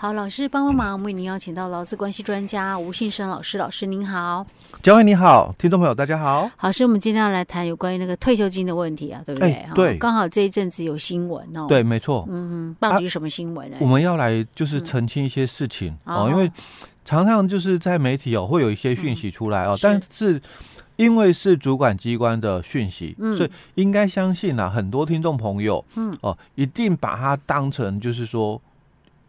好，老师帮帮忙，我们为您邀请到劳资关系专家吴信生老师，老师您好，嘉惠你好，听众朋友大家好。好，是我们今天要来谈有关于那个退休金的问题啊，对不对？哎、对，刚好这一阵子有新闻哦。对，没错。嗯，到底是什么新闻呢、啊？我们要来就是澄清一些事情、嗯、哦，因为常常就是在媒体哦会有一些讯息出来哦，嗯、但是因为是主管机关的讯息，嗯、所以应该相信啊，很多听众朋友，嗯哦，一定把它当成就是说。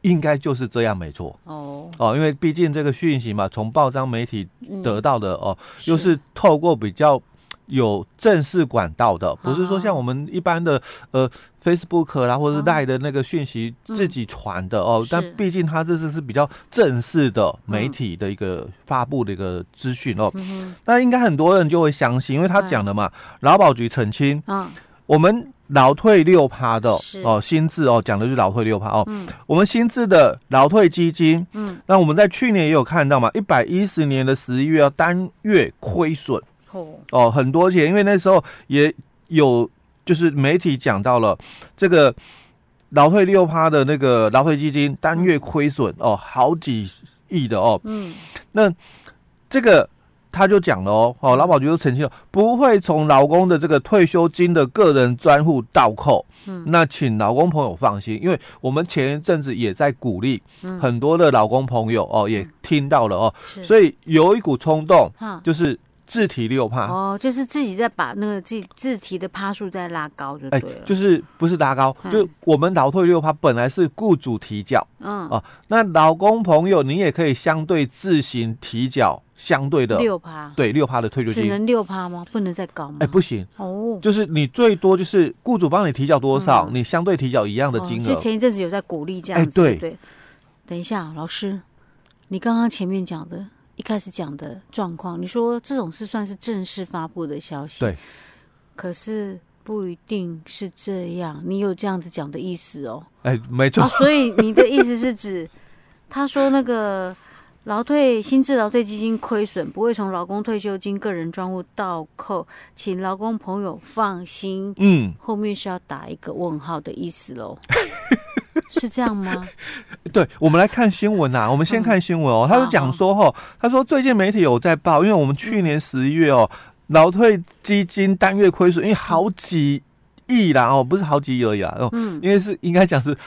应该就是这样，没错。哦哦，因为毕竟这个讯息嘛，从报章媒体得到的、嗯、哦，又是透过比较有正式管道的，不是说像我们一般的呃 Facebook 啦，或者是 LINE 的那个讯息自己传的哦。嗯、但毕竟它这次是比较正式的媒体的一个发布的一个资讯哦。嗯、那应该很多人就会相信，因为他讲的嘛，劳保局澄清，嗯，我们。劳退六趴的哦，新制哦，讲的就是劳退六趴哦。嗯，我们新制的劳退基金，嗯，那我们在去年也有看到嘛，一百一十年的十一月要单月亏损哦哦，很多钱，因为那时候也有就是媒体讲到了这个劳退六趴的那个劳退基金单月亏损哦，好几亿的哦。嗯，那这个。他就讲了哦，哦，劳保局就澄清了，不会从劳工的这个退休金的个人专户倒扣。嗯，那请劳工朋友放心，因为我们前一阵子也在鼓励很多的劳工朋友哦，也听到了哦，所以有一股冲动，就是自提六趴哦，就是自己在把那个自自提的趴数再拉高就对就是不是拉高，就我们劳退六趴本来是雇主提缴，嗯哦，那老公朋友你也可以相对自行提缴。相对的六趴，对六趴的退休金，只能六趴吗？不能再高吗？哎，不行哦，就是你最多就是雇主帮你提缴多少，嗯、你相对提缴一样的金额。就、哦、前一阵子有在鼓励这样子，哎，对对。等一下，老师，你刚刚前面讲的，一开始讲的状况，你说这种是算是正式发布的消息，对，可是不一定是这样，你有这样子讲的意思哦？哎，没错、哦。所以你的意思是指，他说那个。劳退薪资劳退基金亏损不会从劳工退休金个人专户倒扣，请劳工朋友放心。嗯，后面是要打一个问号的意思喽，是这样吗？对，我们来看新闻啊。我们先看新闻哦。嗯、他就讲说哈，他说最近媒体有在报，因为我们去年十一月哦，劳退基金单月亏损，因为好几亿啦哦，不是好几亿而已啊。嗯，因为是应该讲是。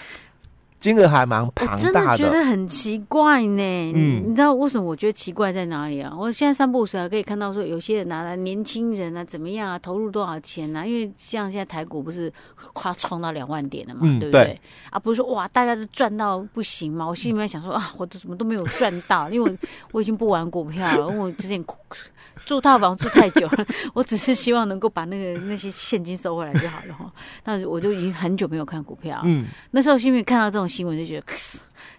金额还蛮庞大的，我真的觉得很奇怪呢。嗯，你知道为什么我觉得奇怪在哪里啊？我现在三不五时还可以看到说，有些人拿来年轻人啊怎么样啊，投入多少钱啊？因为像现在台股不是快冲到两万点了嘛，嗯、对不对？对啊，不是说哇，大家都赚到不行嘛？我心里面想说啊，我都怎么都没有赚到，因为我我已经不玩股票了，因为我之前住套房住太久了，我只是希望能够把那个那些现金收回来就好了哈。但是我就已经很久没有看股票，嗯，那时候心里面看到这种。新闻就觉得，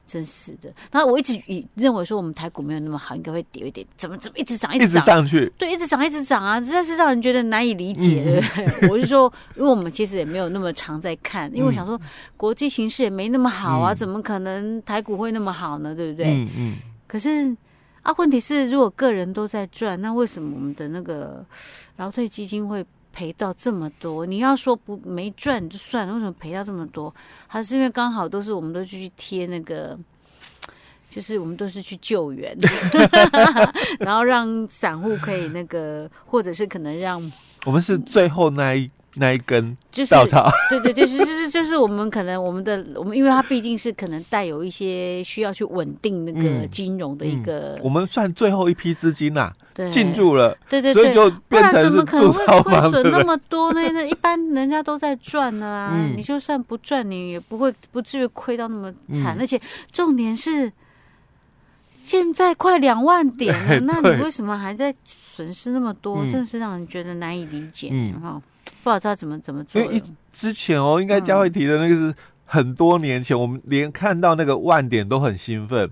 真是的。然后我一直以认为说我们台股没有那么好，应该会跌一点。怎么怎么一直涨，一直涨，上去？对，一直涨，一直涨啊！实在是让人觉得难以理解，对不对？嗯、我是说，因为我们其实也没有那么常在看，因为我想说国际形势也没那么好啊，嗯、怎么可能台股会那么好呢？对不对？嗯嗯。可是啊，问题是如果个人都在赚，那为什么我们的那个劳退基金会？赔到这么多，你要说不没赚就算了，为什么赔到这么多？还是因为刚好都是我们都去贴那个，就是我们都是去救援，然后让散户可以那个，或者是可能让我们是最后那一。那一根就是 对对，就是就是就是我们可能我们的我们，因为它毕竟是可能带有一些需要去稳定那个金融的一个，嗯嗯、我们算最后一批资金呐，进入了，对对对，所以就变成不然怎么可能会亏损那么多呢？那一般人家都在赚呢啊，嗯、你就算不赚，你也不会不至于亏到那么惨，嗯、而且重点是现在快两万点了，那你为什么还在损失那么多？真的是让人觉得难以理解，哈。不知道怎么怎么做。因为一之前哦，应该佳慧提的那个是很多年前，嗯、我们连看到那个万点都很兴奋。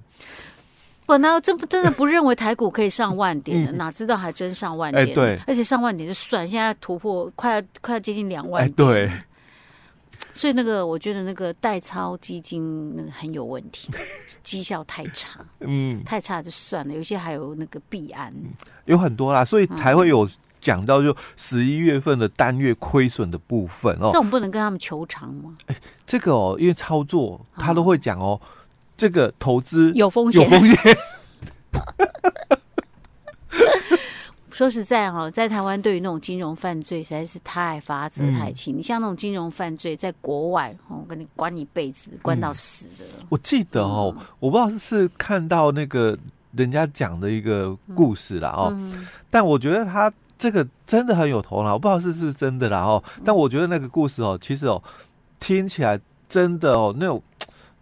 本来真不真的不认为台股可以上万点的，嗯、哪知道还真上万点。哎，对，而且上万点就算，现在突破快要快要接近两万点。哎，对。所以那个，我觉得那个代操基金那个很有问题，绩效太差。嗯，太差就算了，有些还有那个币案，有很多啦，所以才会有。讲到就十一月份的单月亏损的部分哦，这种不能跟他们求偿吗？哎，这个哦，因为操作他都会讲哦，这个投资有风险，有风险。说实在哈，在台湾对于那种金融犯罪实在是太罚则太轻。你、嗯、像那种金融犯罪，在国外我跟你关一辈子，关到死的。我记得哦，嗯、我不知道是看到那个人家讲的一个故事了哦，嗯、但我觉得他这个真的很有头脑，我不知道是是不是真的啦哦。但我觉得那个故事哦，其实哦，听起来真的哦，那种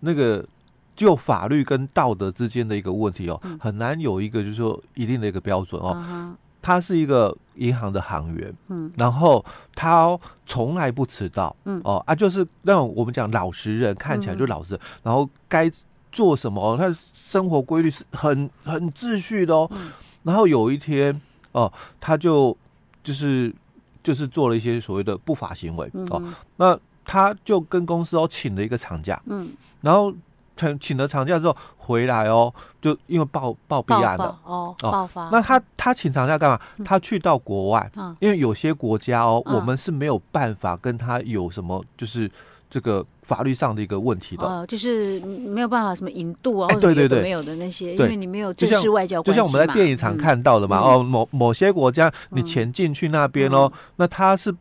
那个就法律跟道德之间的一个问题哦，很难有一个就是说一定的一个标准哦。嗯他是一个银行的行员，嗯，然后他从来不迟到，嗯，哦啊，就是那种我们讲老实人，看起来就老实，嗯、然后该做什么，他生活规律是很很秩序的哦。嗯、然后有一天，哦，他就就是就是做了一些所谓的不法行为，嗯、哦，那他就跟公司哦请了一个长假，嗯，然后。请请了长假之后回来哦，就因为报报弊案了哦，爆发。那他他请长假干嘛？他去到国外，因为有些国家哦，我们是没有办法跟他有什么就是这个法律上的一个问题的，哦，就是没有办法什么引渡啊，对对对，没有的那些，因为你没有正式外交关系，就像我们在电影场看到的嘛，哦，某某些国家你钱进去那边哦，那他是。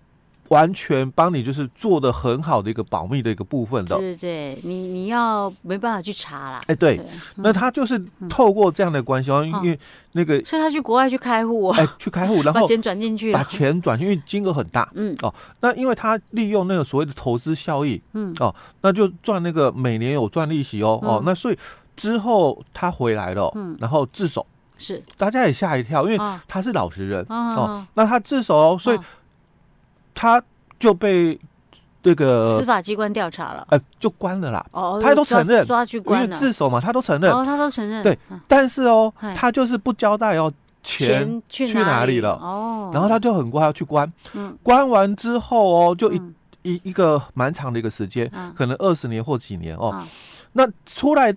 完全帮你就是做的很好的一个保密的一个部分的，对对对，你你要没办法去查啦。哎，对，那他就是透过这样的关系哦，因为那个，所以他去国外去开户，哎，去开户，然后把钱转进去，把钱转进去，因为金额很大，嗯。哦，那因为他利用那个所谓的投资效益，嗯。哦，那就赚那个每年有赚利息哦哦，那所以之后他回来了，嗯，然后自首，是。大家也吓一跳，因为他是老实人哦，那他自首哦，所以。他就被这个司法机关调查了，呃，就关了啦。哦，他都承认抓去关了，因为自首嘛，他都承认。哦，他都承认。对，但是哦，他就是不交代哦，钱去哪里了？哦，然后他就很快要去关。嗯，关完之后哦，就一一一个蛮长的一个时间，可能二十年或几年哦。那出来。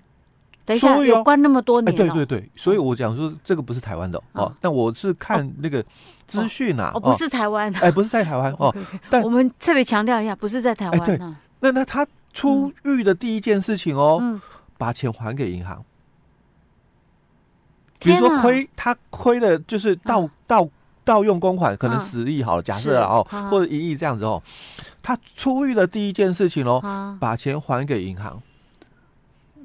等一下，有关那么多年，对对对，所以我讲说这个不是台湾的哦，但我是看那个资讯啊，哦，不是台湾，哎，不是在台湾哦，但我们特别强调一下，不是在台湾。哎对，那那他出狱的第一件事情哦，把钱还给银行。比如说亏，他亏的就是盗盗盗用公款，可能十亿好了，假设哦，或者一亿这样子哦，他出狱的第一件事情哦，把钱还给银行。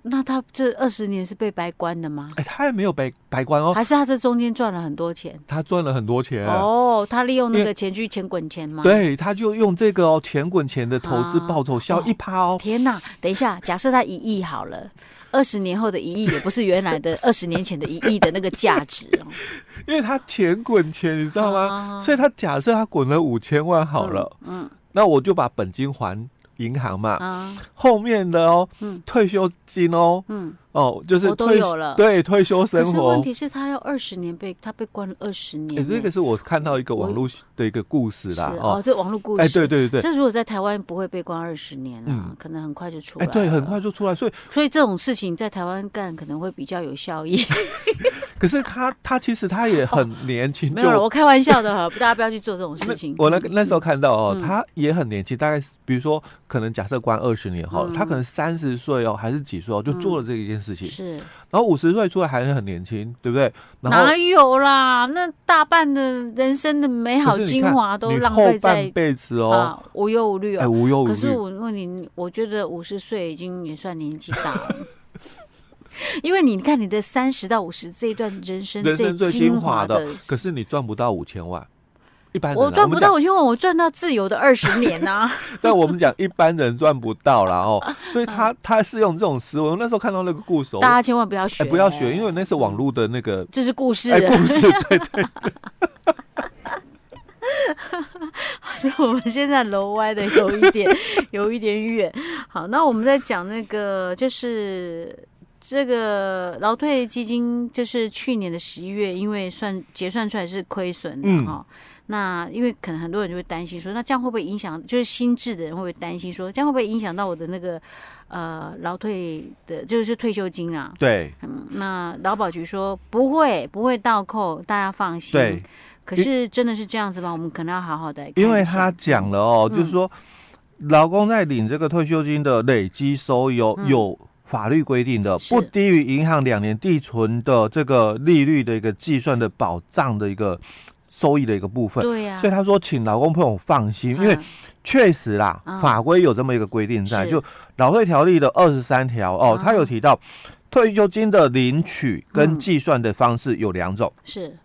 那他这二十年是被白关的吗？哎，他也没有白白关哦，还是他这中间赚了很多钱？他赚了很多钱哦，他利用那个钱去钱滚钱吗？对，他就用这个哦，钱滚钱的投资报酬，效一趴哦。天哪，等一下，假设他一亿好了，二十年后的一亿也不是原来的 二十年前的一亿的那个价值哦，因为他钱滚钱，你知道吗？所以他假设他滚了五千万好了，嗯，那我就把本金还。银行嘛，啊，后面的哦，嗯，退休金哦，嗯，哦，就是我都有了，对，退休生活。可是问题是他要二十年被他被关了二十年。哎，这个是我看到一个网络的一个故事啦，哦，这网络故事。哎，对对对，这如果在台湾不会被关二十年啊，可能很快就出来。哎，对，很快就出来，所以所以这种事情在台湾干可能会比较有效益。可是他他其实他也很年轻，没有了，我开玩笑的哈，大家不要去做这种事情。我那那时候看到哦，他也很年轻，大概比如说。可能假设关二十年哈，他可能三十岁哦，还是几岁哦，就做了这一件事情。是，然后五十岁出来还是很年轻，对不对？哪有啦？那大半的人生的美好精华都浪费在半辈子哦，无忧无虑哦。哎，无忧无虑。可是我问你，我觉得五十岁已经也算年纪大了，因为你看你的三十到五十这一段人生最精华的，可是你赚不到五千万。一般人我赚不到我就问，我赚到自由的二十年呐、啊。但我们讲一般人赚不到啦哦，所以他他是用这种思维。我那时候看到那个故事，大家千万不要学、欸，不要学，因为那是网络的那个，这是故事，哎、故事对对对。所以我们现在楼歪的有一点有一点远。好，那我们在讲那个，就是这个劳退基金，就是去年的十一月，因为算结算出来是亏损的哈。嗯那因为可能很多人就会担心说，那这样会不会影响？就是新制的人会不会担心说，这样会不会影响到我的那个呃劳退的，就是退休金啊？对，嗯，那劳保局说不会，不会倒扣，大家放心。对，可是真的是这样子吗？我们可能要好好的。因为他讲了哦，嗯、就是说，劳工在领这个退休金的累积收有有法律规定的不低于银行两年定存的这个利率的一个计算的保障的一个收益的一个部分。对呀、啊。所以他说，请劳工朋友放心，因为确实啦，嗯、法规有这么一个规定在，就劳退条例的二十三条哦，他有提到退休金的领取跟计算的方式有两种。是。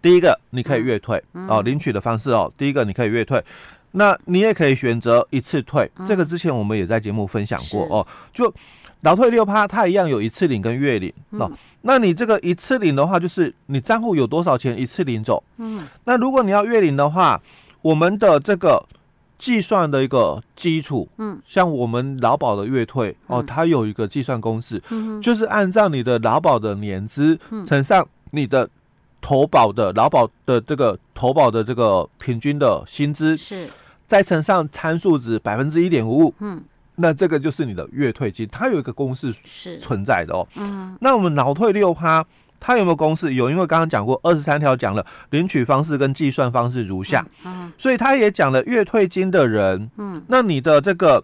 第一个，你可以月退、嗯、哦，领取的方式哦。第一个，你可以月退，那你也可以选择一次退。嗯、这个之前我们也在节目分享过哦。就劳退六趴，它一样有一次领跟月领、嗯、哦。那你这个一次领的话，就是你账户有多少钱一次领走。嗯。那如果你要月领的话，我们的这个计算的一个基础，嗯，像我们劳保的月退哦，它有一个计算公式，嗯，就是按照你的劳保的年资乘上你的。投保的劳保的这个投保的这个平均的薪资是，再乘上参数值百分之一点五五，嗯，那这个就是你的月退金，它有一个公式是。存在的哦，嗯，那我们劳退六趴，它有没有公式？有，因为刚刚讲过二十三条讲了领取方式跟计算方式如下，嗯，所以他也讲了月退金的人，嗯，那你的这个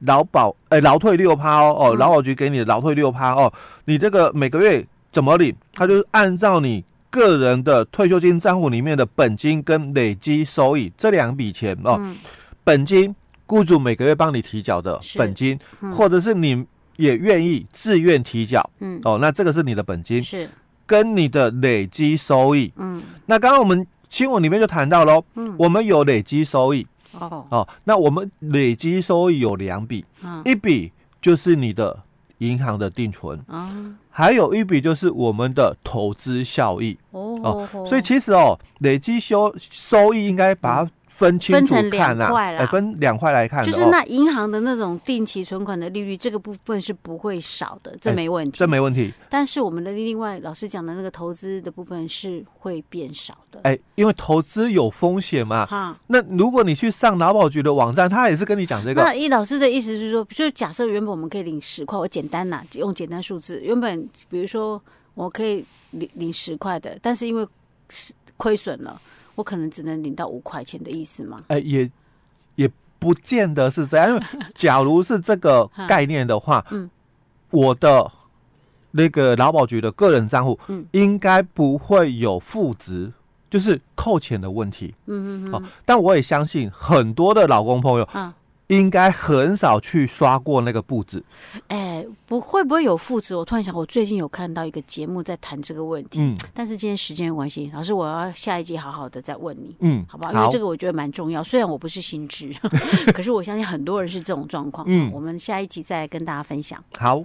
劳保哎劳退六趴哦哦，劳保局给你的劳退六趴哦，你这个每个月怎么领？他就是按照你。个人的退休金账户里面的本金跟累积收益这两笔钱哦，嗯、本金雇主每个月帮你提缴的本金，嗯、或者是你也愿意自愿提缴，嗯，哦，那这个是你的本金，是。跟你的累积收益，嗯，那刚刚我们新闻里面就谈到喽，嗯，我们有累积收益，哦。哦，那我们累积收益有两笔，嗯，一笔就是你的。银行的定存，嗯，还有一笔就是我们的投资效益哦，哦，所以其实哦，累积收收益应该把它。分清楚看，分成两块了，分两块来看，就是那银行的那种定期存款的利率，这个部分是不会少的，这没问题，这没问题。但是我们的另外老师讲的那个投资的部分是会变少的，哎，因为投资有风险嘛。哈，那如果你去上劳保局的网站，他也是跟你讲这个。那易老师的意思是说，就假设原本我们可以领十块，我简单呐，用简单数字，原本比如说我可以领领十块的，但是因为亏损了。我可能只能领到五块钱的意思吗？哎、欸，也也不见得是这样，因为 假如是这个 概念的话，嗯，我的那个劳保局的个人账户，嗯，应该不会有负值，就是扣钱的问题，嗯嗯嗯。哦，但我也相信很多的老公朋友，嗯。应该很少去刷过那个布子，哎，不会不会有负值？我突然想，我最近有看到一个节目在谈这个问题，嗯，但是今天时间有关系，老师我要下一集好好的再问你，嗯，好不好？因为这个我觉得蛮重要，虽然我不是新知，可是我相信很多人是这种状况，嗯，我们下一集再来跟大家分享，好。